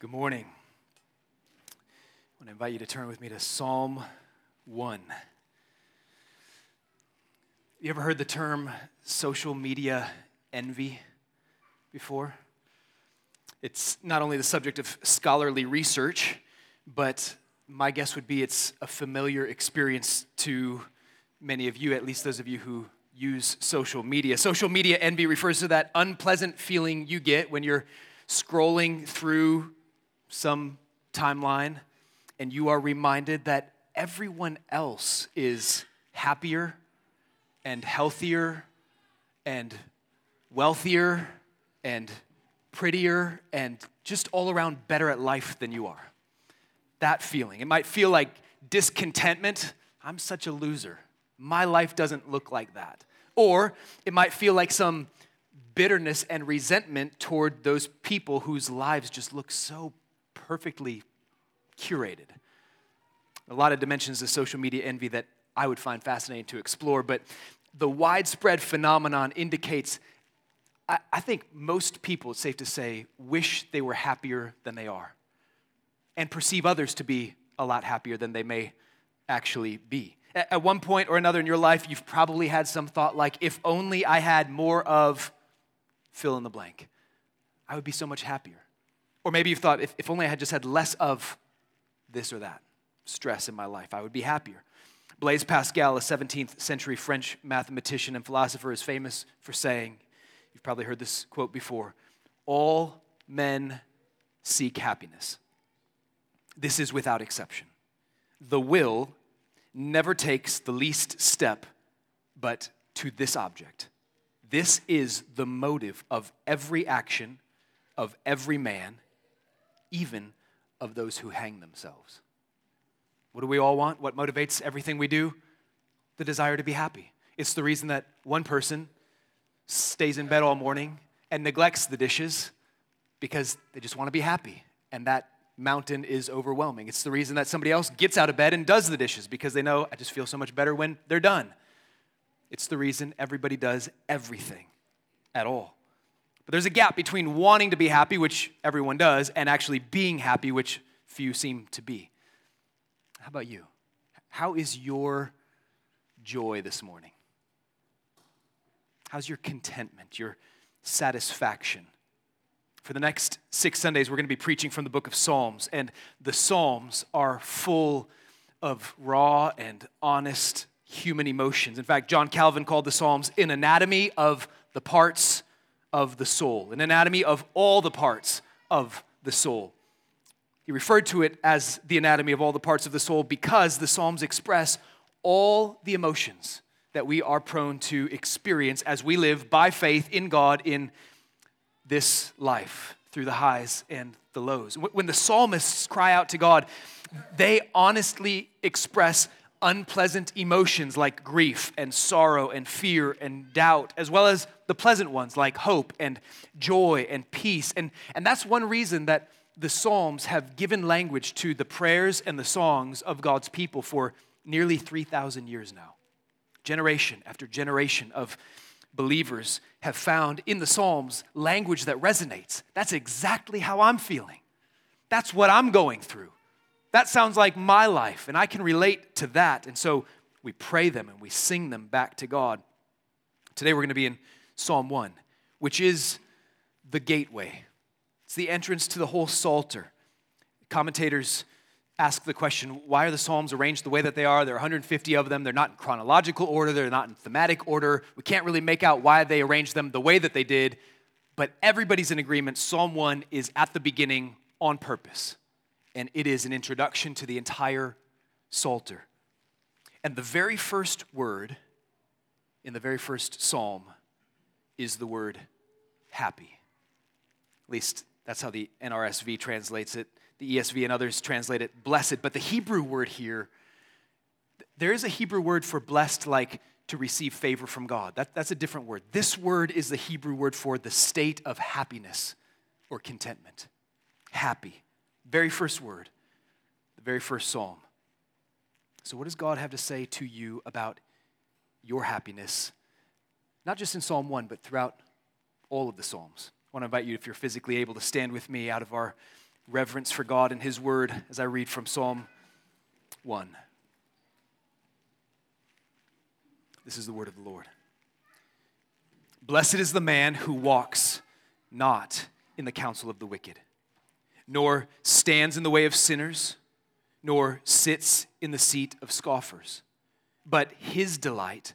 Good morning. I want to invite you to turn with me to Psalm 1. You ever heard the term social media envy before? It's not only the subject of scholarly research, but my guess would be it's a familiar experience to many of you, at least those of you who use social media. Social media envy refers to that unpleasant feeling you get when you're scrolling through some timeline and you are reminded that everyone else is happier and healthier and wealthier and prettier and just all around better at life than you are. That feeling. It might feel like discontentment. I'm such a loser. My life doesn't look like that. Or it might feel like some bitterness and resentment toward those people whose lives just look so perfectly curated. A lot of dimensions of social media envy that I would find fascinating to explore, but the widespread phenomenon indicates, I, I think most people, it's safe to say, wish they were happier than they are and perceive others to be a lot happier than they may actually be. At one point or another in your life, you've probably had some thought like, if only I had more of fill in the blank, I would be so much happier. Or maybe you've thought, if, if only I had just had less of this or that stress in my life, I would be happier. Blaise Pascal, a 17th century French mathematician and philosopher, is famous for saying, you've probably heard this quote before, all men seek happiness. This is without exception. The will never takes the least step but to this object. This is the motive of every action of every man even of those who hang themselves. What do we all want? What motivates everything we do? The desire to be happy. It's the reason that one person stays in bed all morning and neglects the dishes because they just want to be happy. And that mountain is overwhelming. It's the reason that somebody else gets out of bed and does the dishes because they know I just feel so much better when they're done. It's the reason everybody does everything at all. There's a gap between wanting to be happy, which everyone does, and actually being happy, which few seem to be. How about you? How is your joy this morning? How's your contentment, your satisfaction? For the next six Sundays, we're going to be preaching from the book of Psalms, and the Psalms are full of raw and honest human emotions. In fact, John Calvin called the Psalms an anatomy of the parts of the soul, an anatomy of all the parts of the soul. He referred to it as the anatomy of all the parts of the soul because the Psalms express all the emotions that we are prone to experience as we live by faith in God in this life through the highs and the lows. When the psalmists cry out to God, they honestly express unpleasant emotions like grief and sorrow and fear and doubt, as well as the pleasant ones like hope and joy and peace. And, and that's one reason that the Psalms have given language to the prayers and the songs of God's people for nearly 3,000 years now. Generation after generation of believers have found in the Psalms language that resonates. That's exactly how I'm feeling. That's what I'm going through. That sounds like my life, and I can relate to that. And so we pray them and we sing them back to God. Today we're going to be in Psalm 1, which is the gateway. It's the entrance to the whole Psalter. Commentators ask the question why are the Psalms arranged the way that they are? There are 150 of them. They're not in chronological order, they're not in thematic order. We can't really make out why they arranged them the way that they did, but everybody's in agreement. Psalm 1 is at the beginning on purpose and it is an introduction to the entire Psalter. And the very first word in the very first psalm is the word happy. At least that's how the NRSV translates it. The ESV and others translate it blessed. But the Hebrew word here, there is a Hebrew word for blessed like to receive favor from God. That, that's a different word. This word is the Hebrew word for the state of happiness or contentment. Happy. Very first word, the very first psalm. So, what does God have to say to you about your happiness? Not just in Psalm 1, but throughout all of the Psalms. I want to invite you, if you're physically able, to stand with me out of our reverence for God and His Word as I read from Psalm 1. This is the word of the Lord. Blessed is the man who walks not in the counsel of the wicked, nor stands in the way of sinners, nor sits in the seat of scoffers. But his delight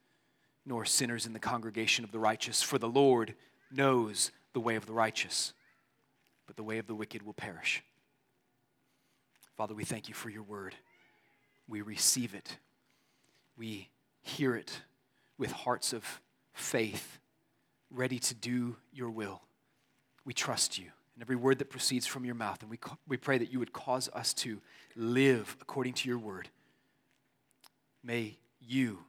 nor sinners in the congregation of the righteous, for the Lord knows the way of the righteous, but the way of the wicked will perish. Father, we thank you for your word. We receive it. We hear it with hearts of faith, ready to do your will. We trust you and every word that proceeds from your mouth, and we, we pray that you would cause us to live according to your word. May you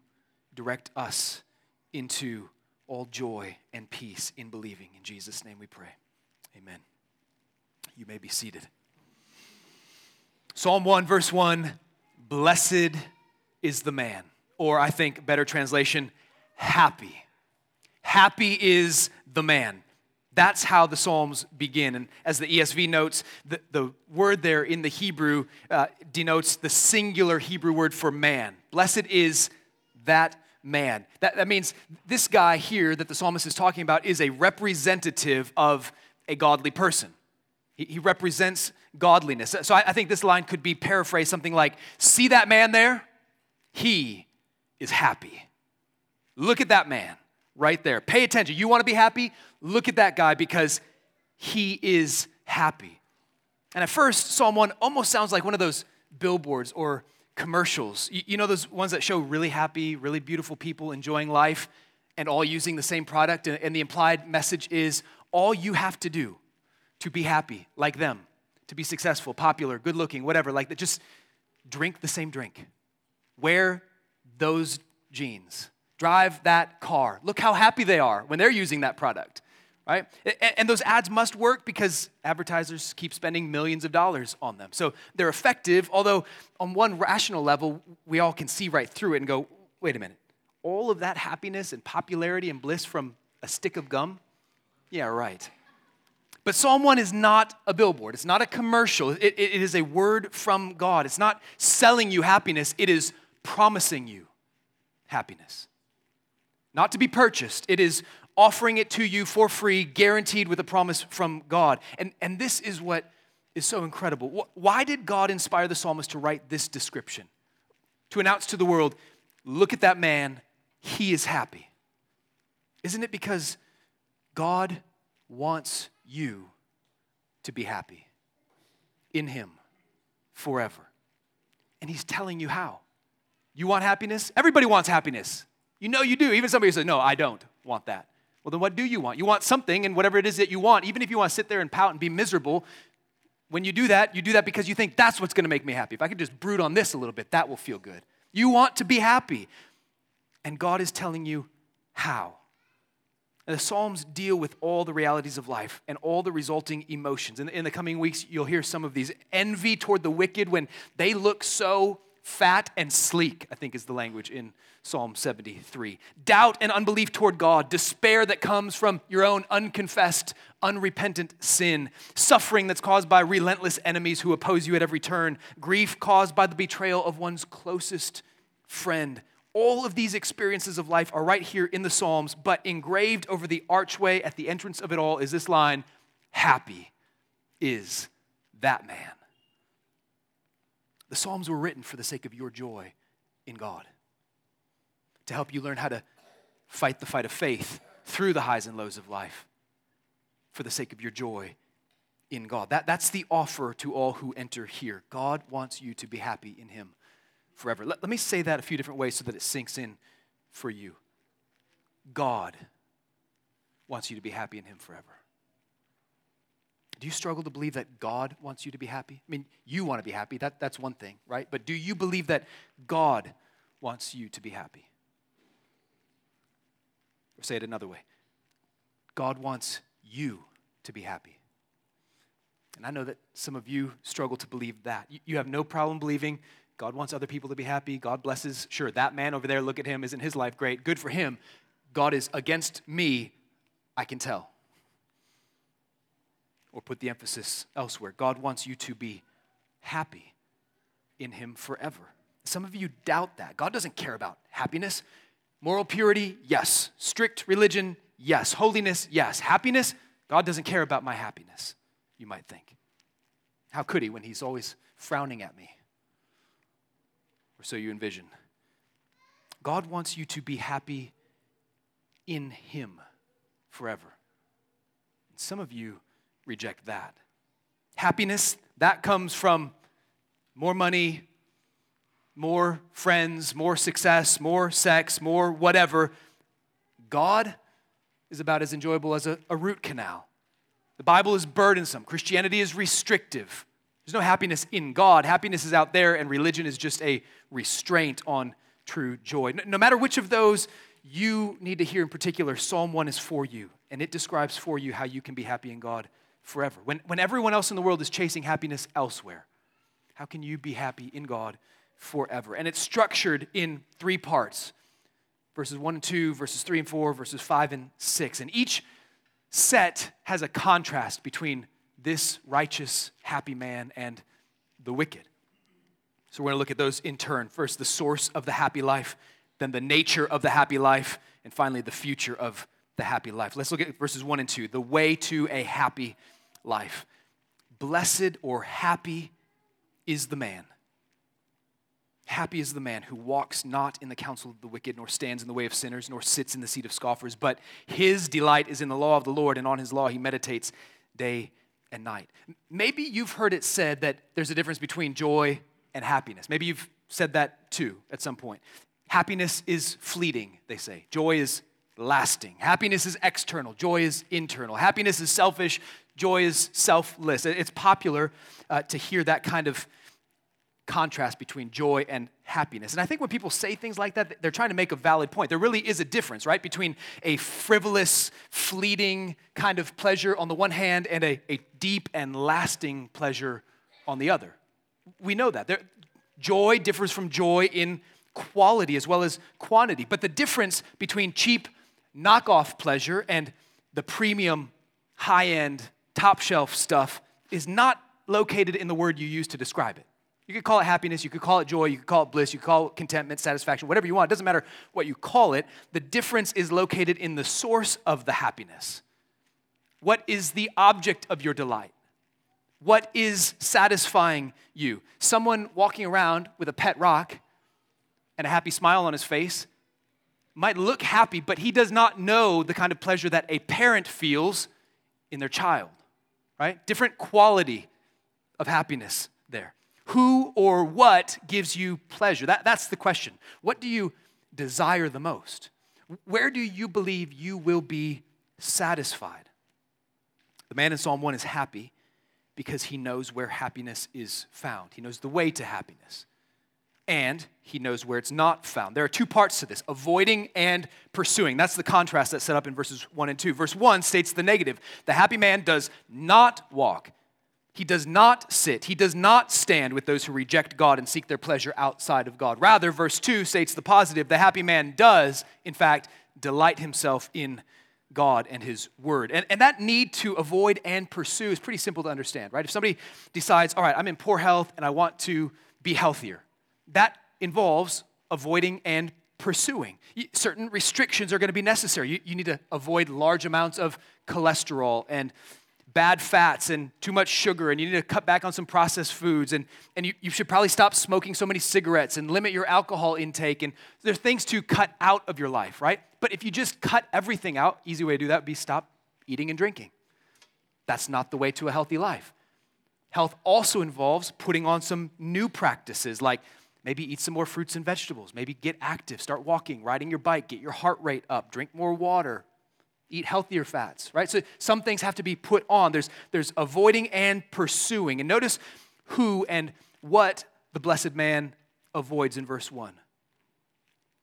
direct us into all joy and peace in believing. In Jesus' name we pray. Amen. You may be seated. Psalm 1, verse 1 Blessed is the man, or I think better translation, happy. Happy is the man. That's how the Psalms begin. And as the ESV notes, the, the word there in the Hebrew uh, denotes the singular Hebrew word for man. Blessed is that man. That, that means this guy here that the psalmist is talking about is a representative of a godly person. He, he represents godliness. So I, I think this line could be paraphrased something like See that man there? He is happy. Look at that man right there. Pay attention. You want to be happy? Look at that guy because he is happy. And at first, Psalm 1 almost sounds like one of those billboards or commercials. You, know those ones that show really happy, really beautiful people enjoying life and all using the same product? And the implied message is all you have to do to be happy like them, to be successful, popular, good looking, whatever, like that, just drink the same drink. Wear those jeans. Drive that car. Look how happy they are when they're using that product right? And those ads must work because advertisers keep spending millions of dollars on them. So they're effective, although on one rational level, we all can see right through it and go, wait a minute, all of that happiness and popularity and bliss from a stick of gum? Yeah, right. But Psalm 1 is not a billboard. It's not a commercial. It, it, it is a word from God. It's not selling you happiness, it is promising you happiness. Not to be purchased, it is offering it to you for free, guaranteed with a promise from God. And, and this is what is so incredible. Why did God inspire the psalmist to write this description? To announce to the world, look at that man, he is happy. Isn't it because God wants you to be happy in him forever? And he's telling you how. You want happiness? Everybody wants happiness. You know you do. Even somebody who says, No, I don't want that. Well, then what do you want? You want something, and whatever it is that you want, even if you want to sit there and pout and be miserable, when you do that, you do that because you think that's what's going to make me happy. If I could just brood on this a little bit, that will feel good. You want to be happy. And God is telling you how. And the Psalms deal with all the realities of life and all the resulting emotions. In, in the coming weeks, you'll hear some of these. Envy toward the wicked when they look so fat and sleek, I think is the language in Psalm 73. Doubt and unbelief toward God, despair that comes from your own unconfessed, unrepentant sin, suffering that's caused by relentless enemies who oppose you at every turn, grief caused by the betrayal of one's closest friend. All of these experiences of life are right here in the Psalms, but engraved over the archway at the entrance of it all is this line Happy is that man. The Psalms were written for the sake of your joy in God, to help you learn how to fight the fight of faith through the highs and lows of life for the sake of your joy in God. That, that's the offer to all who enter here. God wants you to be happy in Him forever. Let, let me say that a few different ways so that it sinks in for you. God wants you to be happy in Him forever. do you struggle to believe that God wants you to be happy? I mean, you want to be happy, that, that's one thing, right? But do you believe that God wants you to be happy? Or say it another way God wants you to be happy. And I know that some of you struggle to believe that. You have no problem believing God wants other people to be happy. God blesses. Sure, that man over there, look at him. Isn't his life great? Good for him. God is against me. I can tell. Or put the emphasis elsewhere. God wants you to be happy in him forever. Some of you doubt that. God doesn't care about happiness. Moral purity, yes. Strict religion, yes. Holiness, yes. Happiness, God doesn't care about my happiness, you might think. How could he when he's always frowning at me? Or so you envision. God wants you to be happy in him forever. Some of you reject that. Happiness, that comes from more money, more friends, more success, more sex, more whatever. God is about as enjoyable as a, a, root canal. The Bible is burdensome, Christianity is restrictive. There's no happiness in God. Happiness is out there, and religion is just a restraint on true joy. No, no matter which of those you need to hear in particular, Psalm 1 is for you, and it describes for you how you can be happy in God forever. When, when everyone else in the world is chasing happiness elsewhere, how can you be happy in God forever. And it's structured in three parts verses 1 and 2, verses 3 and 4, verses 5 and 6. And each set has a contrast between this righteous, happy man and the wicked. So we're going to look at those in turn. First, the source of the happy life, then the nature of the happy life, and finally, the future of the happy life. Let's look at verses 1 and 2 the way to a happy life. Blessed or happy is the man Happy is the man who walks not in the counsel of the wicked, nor stands in the way of sinners, nor sits in the seat of scoffers, but his delight is in the law of the Lord, and on his law he meditates day and night. Maybe you've heard it said that there's a difference between joy and happiness. Maybe you've said that too at some point. Happiness is fleeting, they say. Joy is lasting. Happiness is external, joy is internal. Happiness is selfish, joy is selfless. It's popular uh, to hear that kind of contrast between joy and happiness. And I think when people say things like that, they're trying to make a valid point. There really is a difference, right, between a frivolous, fleeting kind of pleasure on the one hand and a, a deep and lasting pleasure on the other. We know that. There, joy differs from joy in quality as well as quantity. But the difference between cheap knockoff pleasure and the premium, high end, top shelf stuff is not located in the word you use to describe it. You could call it happiness, you could call it joy, you could call it bliss, you could call it contentment, satisfaction, whatever you want. It doesn't matter what you call it. The difference is located in the source of the happiness. What is the object of your delight? What is satisfying you? Someone walking around with a pet rock and a happy smile on his face might look happy, but he does not know the kind of pleasure that a parent feels in their child, right? Different quality of happiness. Who or what gives you pleasure? That, that's the question. What do you desire the most? Where do you believe you will be satisfied? The man in Psalm 1 is happy because he knows where happiness is found. He knows the way to happiness. And he knows where it's not found. There are two parts to this avoiding and pursuing. That's the contrast that's set up in verses 1 and 2. Verse 1 states the negative the happy man does not walk he does not sit, he does not stand with those who reject God and seek their pleasure outside of God. Rather, verse 2 states the positive the happy man does, in fact, delight himself in God and His Word. And, and that need to avoid and pursue is pretty simple to understand, right? If somebody decides, all right, I'm in poor health and I want to be healthier, that involves avoiding and pursuing. Certain restrictions are going to be necessary. You, you need to avoid large amounts of cholesterol and bad fats and too much sugar, and you need to cut back on some processed foods, and, and you, you should probably stop smoking so many cigarettes and limit your alcohol intake. And there's things to cut out of your life, right? But if you just cut everything out, easy way to do that would be stop eating and drinking. That's not the way to a healthy life. Health also involves putting on some new practices like maybe eat some more fruits and vegetables, maybe get active, start walking, riding your bike, get your heart rate up, drink more water, eat healthier fats, right? So some things have to be put on. There's, there's avoiding and pursuing. And notice who and what the blessed man avoids in verse 1.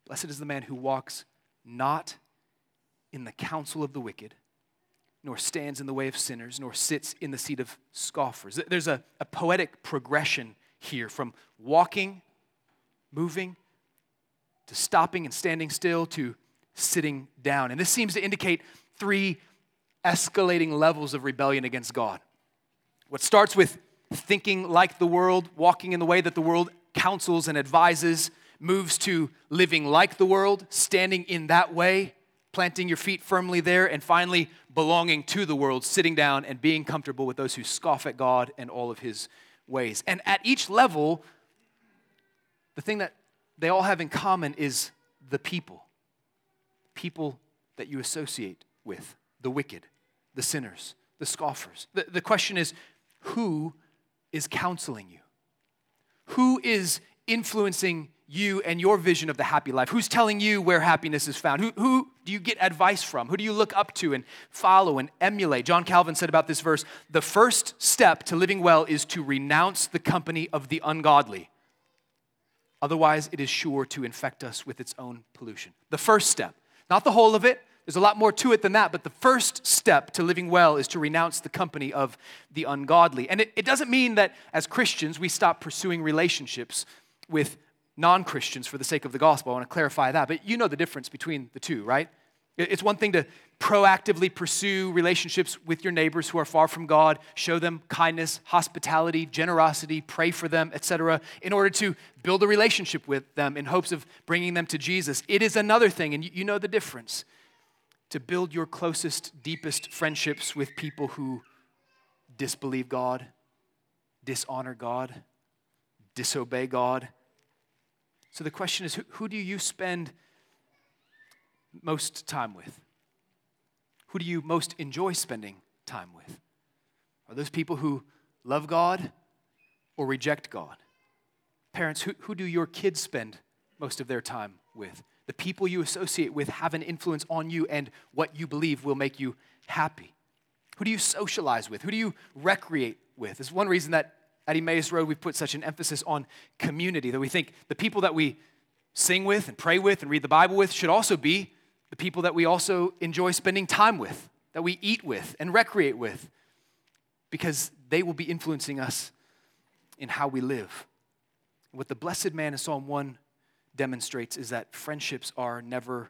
Blessed is the man who walks not in the counsel of the wicked, nor stands in the way of sinners, nor sits in the seat of scoffers. There's a, a poetic progression here from walking, moving, to stopping and standing still, to sitting down. And this seems to indicate three escalating levels of rebellion against God. What starts with thinking like the world, walking in the way that the world counsels and advises, moves to living like the world, standing in that way, planting your feet firmly there, and finally belonging to the world, sitting down and being comfortable with those who scoff at God and all of his ways. And at each level, the thing that they all have in common is the people. People that you associate with, the wicked, the sinners, the scoffers. The, the question is who is counseling you? Who is influencing you and your vision of the happy life? Who's telling you where happiness is found? Who, who do you get advice from? Who do you look up to and follow and emulate? John Calvin said about this verse the first step to living well is to renounce the company of the ungodly. Otherwise, it is sure to infect us with its own pollution. The first step, not the whole of it. There's a lot more to it than that, but the first step to living well is to renounce the company of the ungodly. And it, it doesn't mean that as Christians we stop pursuing relationships with non Christians for the sake of the gospel. I want to clarify that. But you know the difference between the two, right? It's one thing to proactively pursue relationships with your neighbors who are far from God, show them kindness, hospitality, generosity, pray for them, etc., in order to build a relationship with them in hopes of bringing them to Jesus. It is another thing, and you know the difference, to build your closest, deepest friendships with people who disbelieve God, dishonor God, disobey God, so the question is who, who do you spend most time with? Who do you most enjoy spending time with? Are those people who love God or reject God? Parents, who, who do your kids spend most of their time with? The people you associate with have an influence on you and what you believe will make you happy. Who do you socialize with? Who do you recreate with? Is one reason that at Emmaus Road, we've put such an emphasis on community that we think the people that we sing with and pray with and read the Bible with should also be the people that we also enjoy spending time with, that we eat with and recreate with, because they will be influencing us in how we live. What the blessed man in Psalm 1 demonstrates is that friendships are never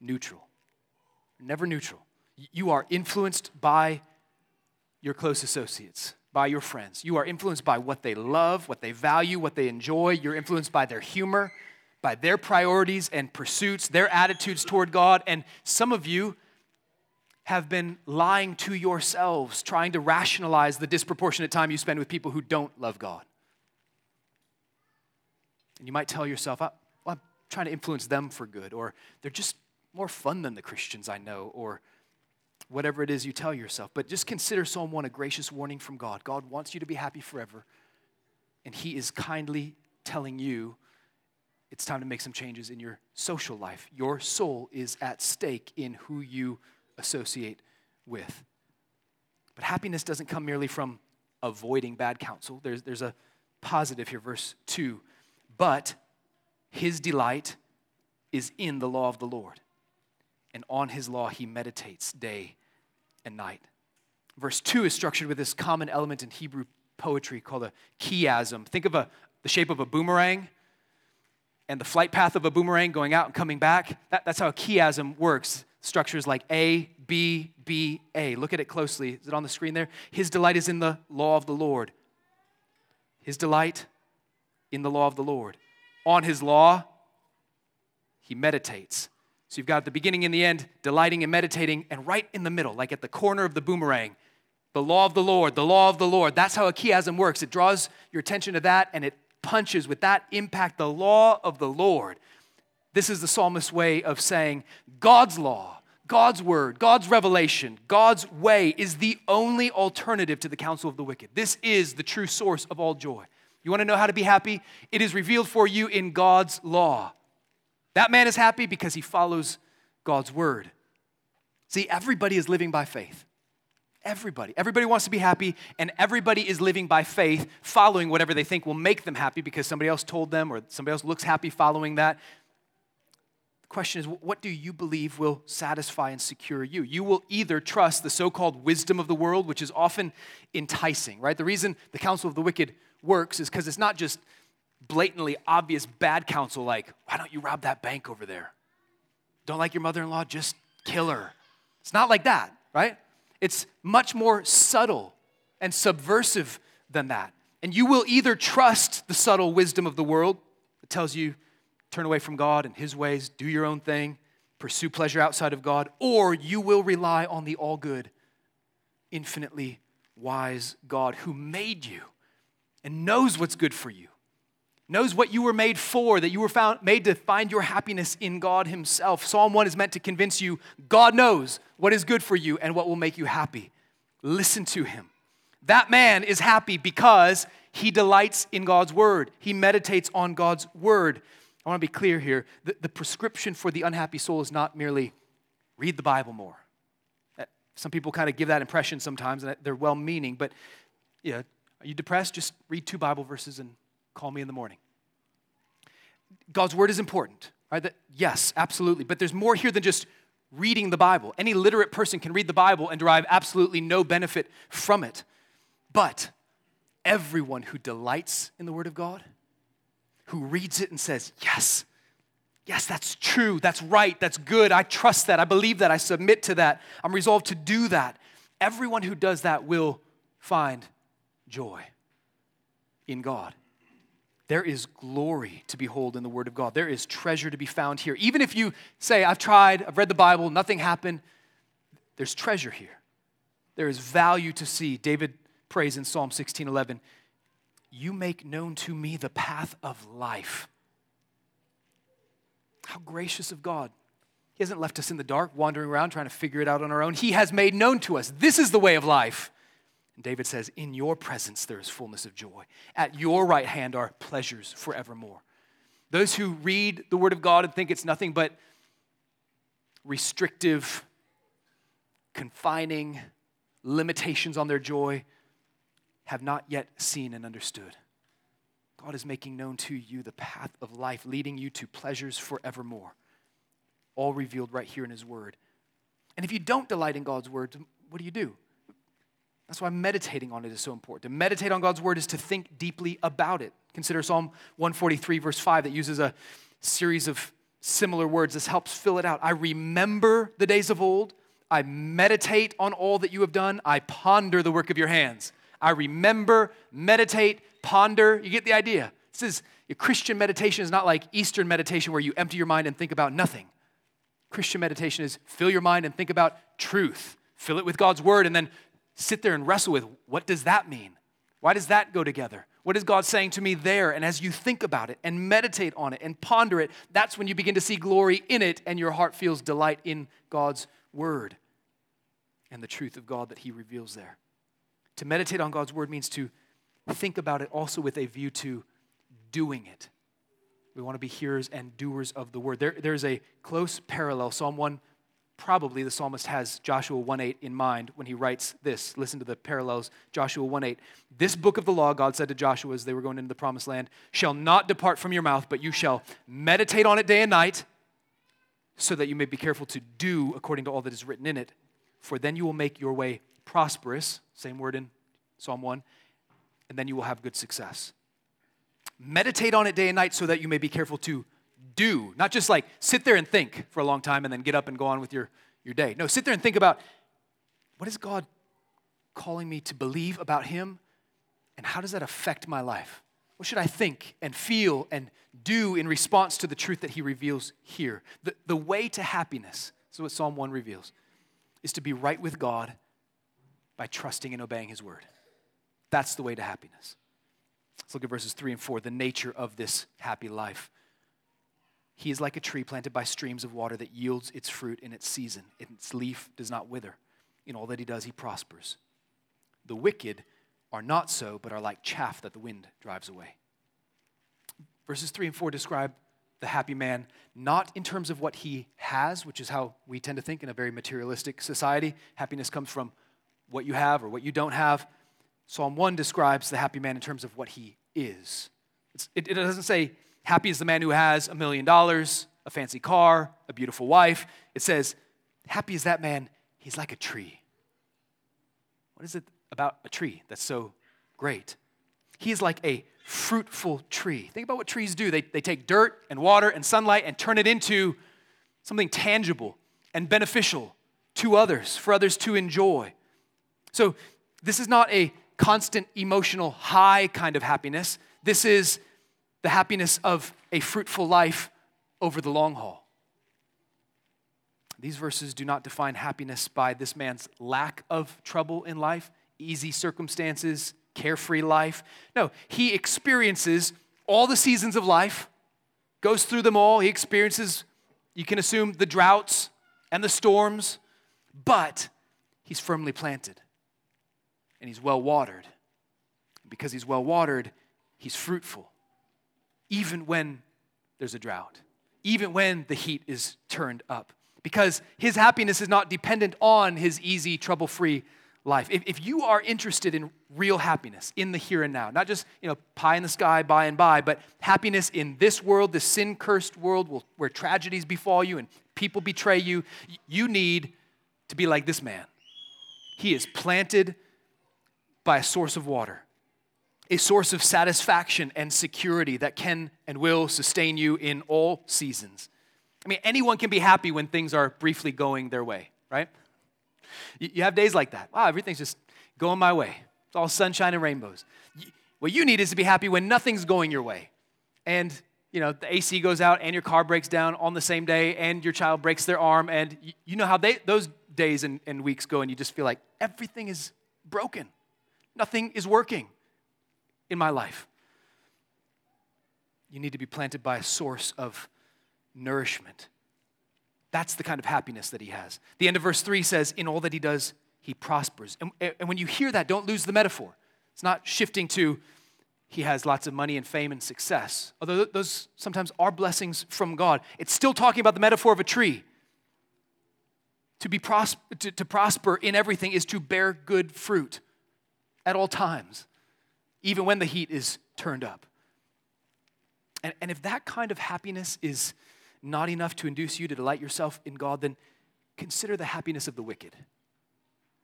neutral. Never neutral. You are influenced by your close associates by your friends. You are influenced by what they love, what they value, what they enjoy. You're influenced by their humor, by their priorities and pursuits, their attitudes toward God. And some of you have been lying to yourselves, trying to rationalize the disproportionate time you spend with people who don't love God. And you might tell yourself, well, I'm trying to influence them for good, or they're just more fun than the Christians I know, or whatever it is you tell yourself. But just consider Psalm 1 a gracious warning from God. God wants you to be happy forever, and He is kindly telling you it's time to make some changes in your social life. Your soul is at stake in who you associate with. But happiness doesn't come merely from avoiding bad counsel. There's, there's a positive here, verse 2. But his delight is in the law of the Lord, and on his law he meditates day and night. Verse 2 is structured with this common element in Hebrew poetry called a chiasm. Think of a, the shape of a boomerang and the flight path of a boomerang going out and coming back. That, that's how a chiasm works. Structures like A, B, B, A. Look at it closely. Is it on the screen there? His delight is in the law of the Lord. His delight in the law of the Lord. On his law, he meditates so you've got the beginning and the end, delighting and meditating, and right in the middle, like at the corner of the boomerang, the law of the Lord, the law of the Lord. That's how a chiasm works. It draws your attention to that and it punches with that impact the law of the Lord. This is the psalmist's way of saying God's law, God's word, God's revelation, God's way is the only alternative to the counsel of the wicked. This is the true source of all joy. You want to know how to be happy? It is revealed for you in God's law. That man is happy because he follows God's word. See, everybody is living by faith. Everybody. Everybody wants to be happy, and everybody is living by faith, following whatever they think will make them happy because somebody else told them or somebody else looks happy following that. The question is, what do you believe will satisfy and secure you? You will either trust the so called wisdom of the world, which is often enticing, right? The reason the counsel of the wicked works is because it's not just blatantly obvious bad counsel like, why don't you rob that bank over there? Don't like your mother in law? Just kill her. It's not like that, right? It's much more subtle and subversive than that. And you will either trust the subtle wisdom of the world that tells you turn away from God and His ways, do your own thing, pursue pleasure outside of God, or you will rely on the all good, infinitely wise God who made you and knows what's good for you, knows what you were made for, that you were found, made to find your happiness in God Himself. Psalm 1 is meant to convince you God knows what is good for you and what will make you happy. Listen to Him. That man is happy because he delights in God's word, he meditates on God's word. I want to be clear here. The, the prescription for the unhappy soul is not merely read the Bible more. Uh, some people kind of give that impression sometimes, and they're well meaning, but yeah, are you depressed? Just read two Bible verses and call me in the morning. God's word is important, right? That, yes, absolutely. But there's more here than just reading the Bible. Any literate person can read the Bible and derive absolutely no benefit from it. But everyone who delights in the word of God, who reads it and says, Yes, yes, that's true, that's right, that's good, I trust that, I believe that, I submit to that, I'm resolved to do that. Everyone who does that will find joy in God. There is glory to behold in the Word of God. There is treasure to be found here. Even if you say, I've tried, I've read the Bible, nothing happened, there's treasure here. There is value to see. David prays in Psalm 16 11, you make known to me the path of life. How gracious of God. He hasn't left us in the dark, wandering around trying to figure it out on our own. He has made known to us this is the way of life. And David says, In your presence there is fullness of joy. At your right hand are pleasures forevermore. Those who read the Word of God and think it's nothing but restrictive, confining, limitations on their joy, have not yet seen and understood. God is making known to you the path of life, leading you to pleasures forevermore. All revealed right here in His Word. And if you don't delight in God's Word, what do you do? That's why meditating on it is so important. To meditate on God's Word is to think deeply about it. Consider Psalm 143, verse 5, that uses a series of similar words. This helps fill it out. I remember the days of old. I meditate on all that you have done. I ponder the work of your hands. I remember, meditate, ponder. You get the idea. This is Christian meditation is not like Eastern meditation where you empty your mind and think about nothing. Christian meditation is fill your mind and think about truth. Fill it with God's word and then sit there and wrestle with what does that mean? Why does that go together? What is God saying to me there? And as you think about it and meditate on it and ponder it, that's when you begin to see glory in it and your heart feels delight in God's word and the truth of God that He reveals there. To meditate on God's word means to think about it also with a view to doing it. We want to be hearers and doers of the word. There, there's a close parallel. Psalm 1, probably the psalmist has Joshua 1:8 in mind when he writes this. Listen to the parallels. Joshua 1:8. This book of the law, God said to Joshua as they were going into the promised land, shall not depart from your mouth, but you shall meditate on it day and night, so that you may be careful to do according to all that is written in it. For then you will make your way prosperous, same word in Psalm 1, and then you will have good success. Meditate on it day and night so that you may be careful to do, not just like sit there and think for a long time and then get up and go on with your, your day. No, sit there and think about what is God calling me to believe about Him and how does that affect my life? What should I think and feel and do in response to the truth that He reveals here? The, the way to happiness, this is what Psalm 1 reveals, is to be right with God by trusting and obeying His word. That's the way to happiness. Let's look at verses 3 and 4, the nature of this happy life. He is like a tree planted by streams of water that yields its fruit in its season. Its leaf does not wither. In all that he does, he prospers. The wicked are not so, but are like chaff that the wind drives away. Verses 3 and 4 describe the happy man not in terms of what he has, which is how we tend to think in a very materialistic society. Happiness comes from what you have or what you don't have. Psalm 1 describes the happy man in terms of what he is. It, it doesn't say, happy is the man who has a million dollars, a fancy car, a beautiful wife. It says, happy is that man, he's like a tree. What is it about a tree that's so great? He is like a fruitful tree. Think about what trees do. They, they take dirt and water and sunlight and turn it into something tangible and beneficial to others, for others to enjoy. So, this is not a constant emotional high kind of happiness. This is the happiness of a fruitful life over the long haul. These verses do not define happiness by this man's lack of trouble in life, easy circumstances, carefree life. No, he experiences all the seasons of life, goes through them all. He experiences, you can assume, the droughts and the storms, but he's firmly planted and he's well watered. Because he's well watered, he's fruitful, even when there's a drought, even when the heat is turned up. Because his happiness is not dependent on his easy, trouble free life. If, if you are interested in real happiness in the here and now, not just you know pie in the sky by and by, but happiness in this world, the sin cursed world where tragedies befall you and people betray you, you need to be like this man. He is planted by a source of water, a source of satisfaction and security that can and will sustain you in all seasons. I mean, anyone can be happy when things are briefly going their way, right? You have days like that. Wow, everything's just going my way. It's all sunshine and rainbows. What you need is to be happy when nothing's going your way. And you know, the AC goes out and your car breaks down on the same day and your child breaks their arm and you know how they, those days and, and weeks go and you just feel like everything is broken. Nothing is working in my life. You need to be planted by a source of nourishment that's the kind of happiness that he has. The end of verse 3 says, In all that he does, he prospers. And, and when you hear that, don't lose the metaphor. It's not shifting to he has lots of money and fame and success, although those sometimes are blessings from God. It's still talking about the metaphor of a tree. To, be pros- to, to prosper in everything is to bear good fruit at all times, even when the heat is turned up. And, and if that kind of happiness is not enough to induce you to delight yourself in God, then consider the happiness of the wicked.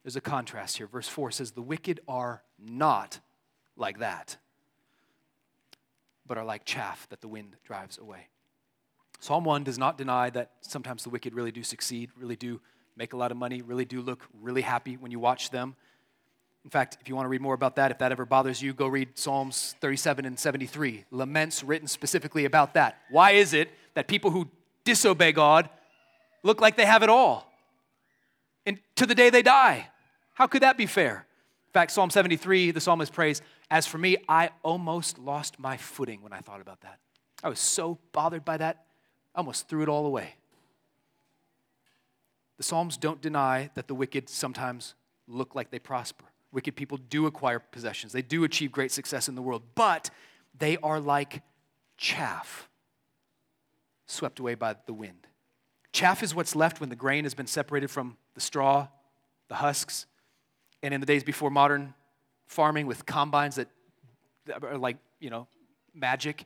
There's a contrast here. Verse 4 says, The wicked are not like that, but are like chaff that the wind drives away. Psalm 1 does not deny that sometimes the wicked really do succeed, really do make a lot of money, really do look really happy when you watch them. In fact, if you want to read more about that, if that ever bothers you, go read Psalms 37 and 73, laments written specifically about that. Why is it that people who disobey God look like they have it all and to the day they die? How could that be fair? In fact, Psalm 73, the psalmist prays, As for me, I almost lost my footing when I thought about that. I was so bothered by that, I almost threw it all away. The Psalms don't deny that the wicked sometimes look like they prosper. Wicked people do acquire possessions, they do achieve great success in the world, but they are like chaff swept away by the wind. Chaff is what's left when the grain has been separated from the straw, the husks. And in the days before modern farming with combines that are like, you know, magic,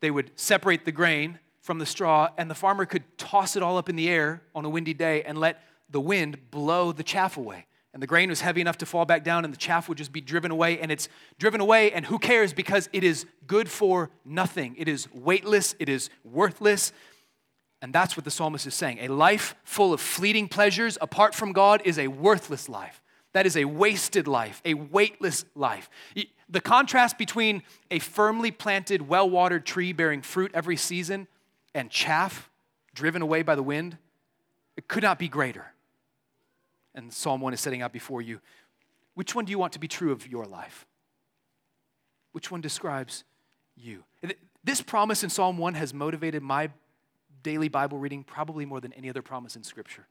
they would separate the grain from the straw, and the farmer could toss it all up in the air on a windy day and let the wind blow the chaff away and the grain was heavy enough to fall back down, and the chaff would just be driven away. And it's driven away, and who cares? Because it is good for nothing. It is weightless, it is worthless. And that's what the psalmist is saying. A life full of fleeting pleasures apart from God is a worthless life. That is a wasted life, a weightless life. The contrast between a firmly planted, well watered tree bearing fruit every season and chaff driven away by the wind, it could not be greater and Psalm 1 is setting out before you. Which one do you want to be true of your life? Which one describes you? This promise in Psalm 1 has motivated my daily Bible reading probably more than any other promise in Scripture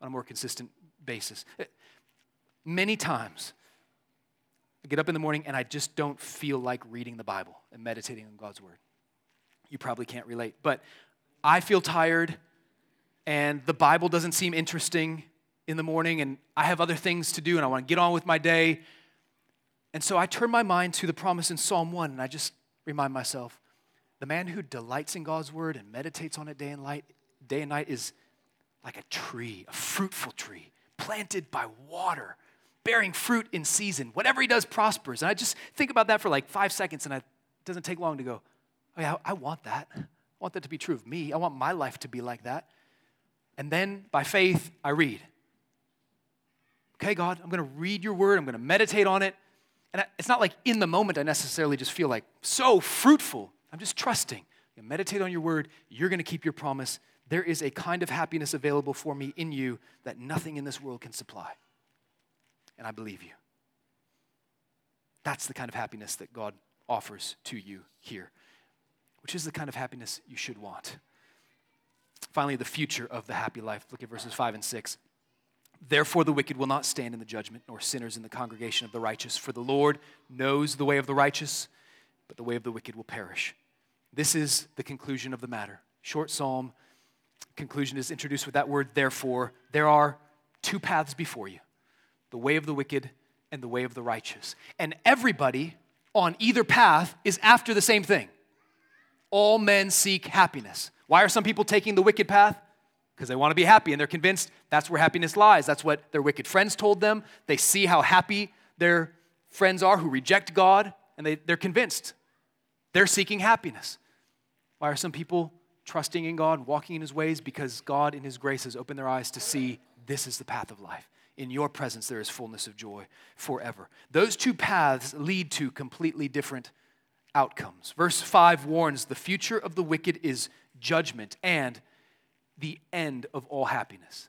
on a more consistent basis. Eh, many times, I get up in the morning and I just don't feel like reading the Bible and meditating on God's Word. You probably can't relate. But I feel tired, and the Bible doesn't seem interesting in the morning, and I have other things to do, and I want to get on with my day. And so I turn my mind to the promise in Psalm 1, and I just remind myself the man who delights in God's word and meditates on it day and night, day and night is like a tree, a fruitful tree, planted by water, bearing fruit in season. Whatever he does prospers. And I just think about that for like five seconds, and it doesn't take long to go, oh yeah, I want that. I want that to be true of me. I want my life to be like that. And then by faith, I read. Okay, God, I'm going to read your word. I'm going to meditate on it. And it's not like in the moment I necessarily just feel like so fruitful. I'm just trusting. You meditate on your word. You're going to keep your promise. There is a kind of happiness available for me in you that nothing in this world can supply. And I believe you. That's the kind of happiness that God offers to you here, which is the kind of happiness you should want. Finally, the future of the happy life. Look at verses 5 and 6. Therefore, the wicked will not stand in the judgment, nor sinners in the congregation of the righteous. For the Lord knows the way of the righteous, but the way of the wicked will perish. This is the conclusion of the matter. Short psalm. Conclusion is introduced with that word, therefore. There are two paths before you the way of the wicked and the way of the righteous. And everybody on either path is after the same thing. All men seek happiness. Why are some people taking the wicked path? Because they want to be happy and they're convinced that's where happiness lies. That's what their wicked friends told them. They see how happy their friends are who reject God and they, they're convinced they're seeking happiness. Why are some people trusting in God, walking in His ways? Because God, in His grace, has opened their eyes to see this is the path of life. In your presence, there is fullness of joy forever. Those two paths lead to completely different outcomes. Verse 5 warns the future of the wicked is judgment and the end of all happiness.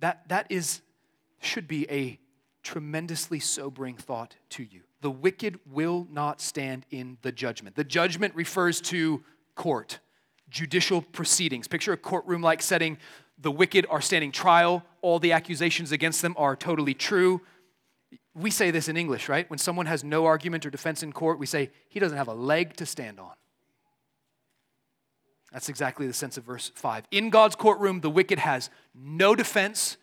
That, that is, should be a tremendously sobering thought to you. The wicked will not stand in the judgment. The judgment refers to court, judicial proceedings. Picture a courtroom like setting. The wicked are standing trial. All the accusations against them are totally true. We say this in English, right? When someone has no argument or defense in court, we say, he doesn't have a leg to stand on. That's exactly the sense of verse 5. In God's courtroom, the wicked has no defense,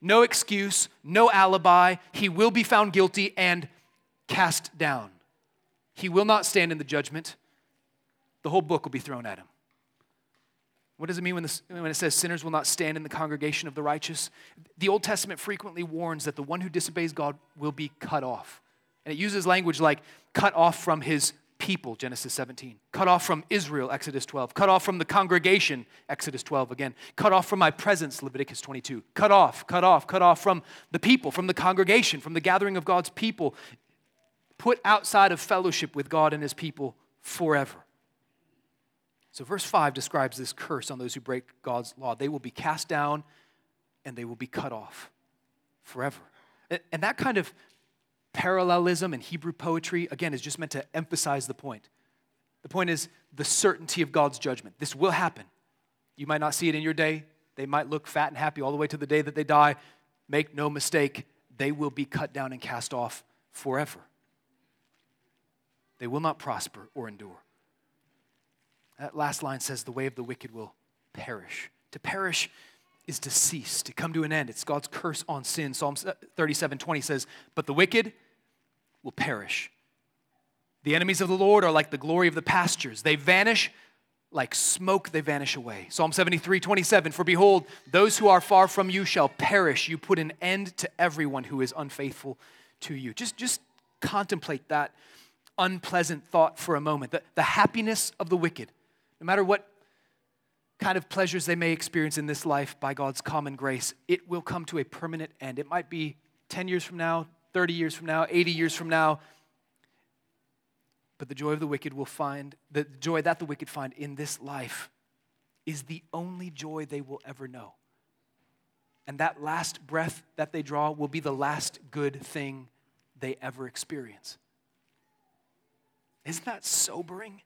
no excuse, no alibi. He will be found guilty and cast down. He will not stand in the judgment. The whole book will be thrown at him. What does it mean when, this, when it says sinners will not stand in the congregation of the righteous? The Old Testament frequently warns that the one who disobeys God will be cut off. And it uses language like cut off from his people, Genesis 17. Cut off from Israel, Exodus 12. Cut off from the congregation, Exodus 12 again. Cut off from my presence, Leviticus 22. Cut off, cut off, cut off from the people, from the congregation, from the gathering of God's people. Put outside of fellowship with God and his people forever. So, verse 5 describes this curse on those who break God's law. They will be cast down and they will be cut off forever. And that kind of parallelism in Hebrew poetry, again, is just meant to emphasize the point. The point is the certainty of God's judgment. This will happen. You might not see it in your day. They might look fat and happy all the way to the day that they die. Make no mistake, they will be cut down and cast off forever. They will not prosper or endure. That last line says, The way of the wicked will perish. To perish is to cease, to come to an end. It's God's curse on sin. Psalm 37 20 says, But the wicked will perish. The enemies of the Lord are like the glory of the pastures. They vanish like smoke, they vanish away. Psalm 73, 27 For behold, those who are far from you shall perish. You put an end to everyone who is unfaithful to you. Just, just contemplate that unpleasant thought for a moment. The, the happiness of the wicked, no matter what kind of pleasures they may experience in this life by God's common grace, it will come to a permanent end. It might be 10 years from now, 30 years from now, 80 years from now. But the joy of the wicked will find, the joy that the wicked find in this life is the only joy they will ever know. And that last breath that they draw will be the last good thing they ever experience. Isn't that sobering?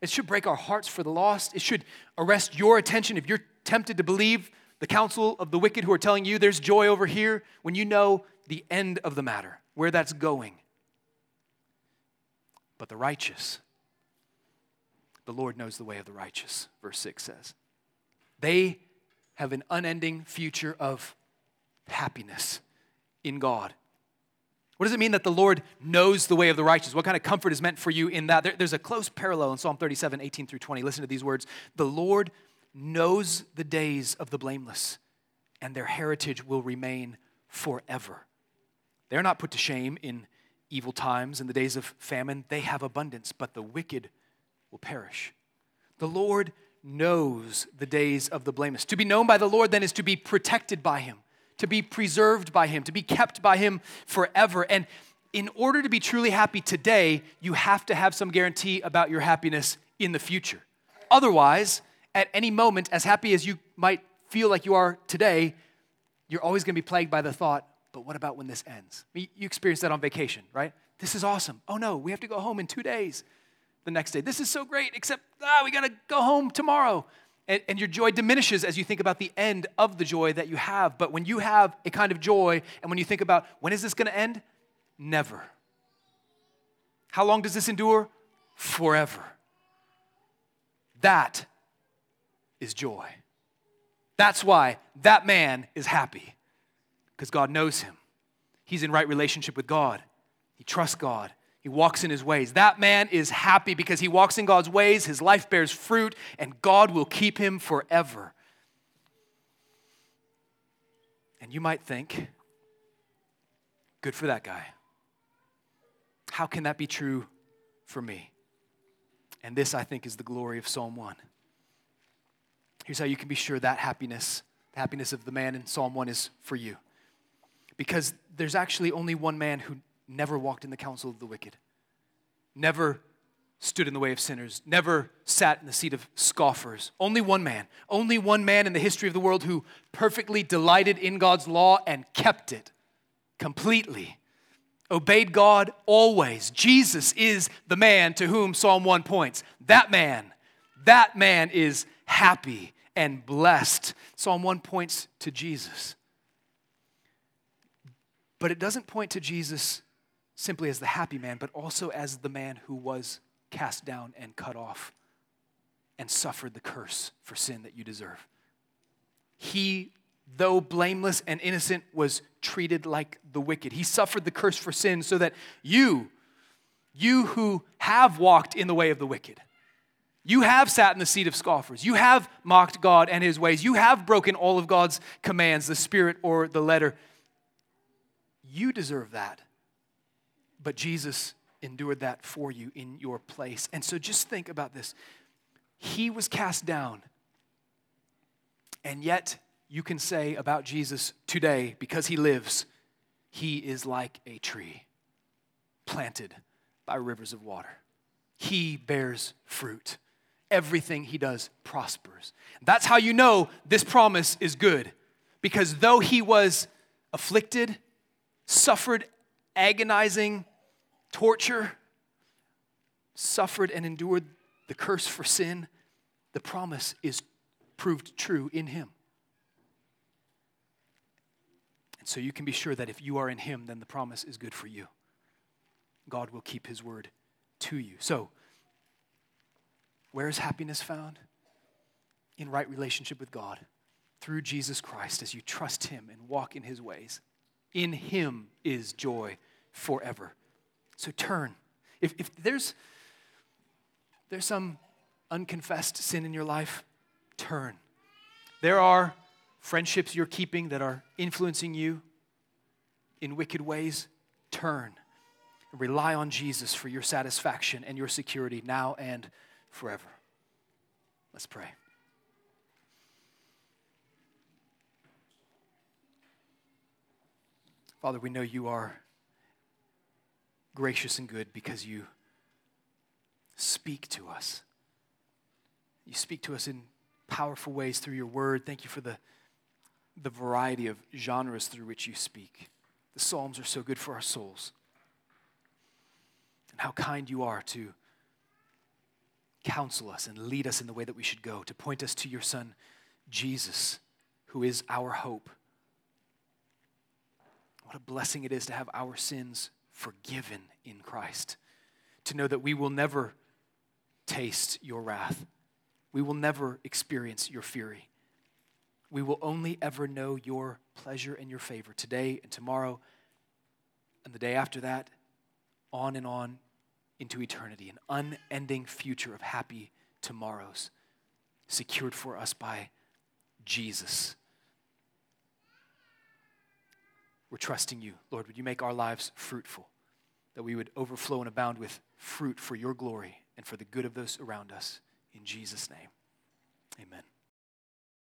It should break our hearts for the lost. It should arrest your attention if you're tempted to believe the counsel of the wicked who are telling you there's joy over here when you know the end of the matter, where that's going. But the righteous, the Lord knows the way of the righteous, verse 6 says. They have an unending future of happiness in God. What does it mean that the Lord knows the way of the righteous? What kind of comfort is meant for you in that? There, there's a close parallel in Psalm 37, 18 through 20. Listen to these words The Lord knows the days of the blameless, and their heritage will remain forever. They're not put to shame in evil times, in the days of famine. They have abundance, but the wicked will perish. The Lord knows the days of the blameless. To be known by the Lord then is to be protected by Him to be preserved by Him, to be kept by Him forever. And in order to be truly happy today, you have to have some guarantee about your happiness in the future. Otherwise, at any moment, as happy as you might feel like you are today, you're always going to be plagued by the thought, but what about when this ends? You experienced that on vacation, right? This is awesome. Oh no, we have to go home in two days. The next day, this is so great, except, ah, we got to go home tomorrow and, and your joy diminishes as you think about the end of the joy that you have. But when you have a kind of joy, and when you think about when is this going to end? Never. How long does this endure? Forever. That is joy. That's why that man is happy, because God knows him. He's in right relationship with God, he trusts God, he walks in his ways. That man is happy because he walks in God's ways, his life bears fruit, and God will keep him forever. And you might think, good for that guy. How can that be true for me? And this, I think, is the glory of Psalm 1. Here's how you can be sure that happiness, the happiness of the man in Psalm 1, is for you. Because there's actually only one man who never walked in the counsel of the wicked, never stood in the way of sinners, never sat in the seat of scoffers. Only one man, only one man in the history of the world who perfectly delighted in God's law and kept it completely. Obeyed God always. Jesus is the man to whom Psalm 1 points. That man, that man is happy and blessed. Psalm 1 points to Jesus. But it doesn't point to Jesus simply as the happy man, but also as the man who was cast down and cut off and suffered the curse for sin that you deserve. He, though blameless and innocent, was treated like the wicked. He suffered the curse for sin so that you, you who have walked in the way of the wicked, you have sat in the seat of scoffers. You have mocked God and his ways. You have broken all of God's commands, the spirit or the letter. You deserve that but Jesus endured that for you in your place. And so just think about this. He was cast down, and yet you can say about Jesus today, because he lives, he is like a tree planted by rivers of water. He bears fruit. Everything he does prospers. That's how you know this promise is good. Because though he was afflicted, suffered agonizing torture, suffered and endured the curse for sin, the promise is proved true in him. And so you can be sure that if you are in him, then the promise is good for you. God will keep his word to you. So, where is happiness found? In right relationship with God through Jesus Christ as you trust him and walk in his ways. In him is joy forever. So turn. If, if there's, there's some unconfessed sin in your life, turn. There are friendships you're keeping that are influencing you in wicked ways, turn. Rely on Jesus for your satisfaction and your security now and forever. Let's pray. Father, we know you are gracious and good because you speak to us. You speak to us in powerful ways through your word. Thank you for the, the variety of genres through which you speak. The Psalms are so good for our souls. And how kind you are to counsel us and lead us in the way that we should go, to point us to your Son, Jesus, who is our hope. What a blessing it is to have our sins forgiven in Christ. To know that we will never taste your wrath. We will never experience your fury. We will only ever know your pleasure and your favor today and tomorrow and the day after that, on and on into eternity, an unending future of happy tomorrows secured for us by Jesus. We're trusting you. Lord, would you make our lives fruitful, that we would overflow and abound with fruit for your glory and for the good of those around us. In Jesus' name, amen.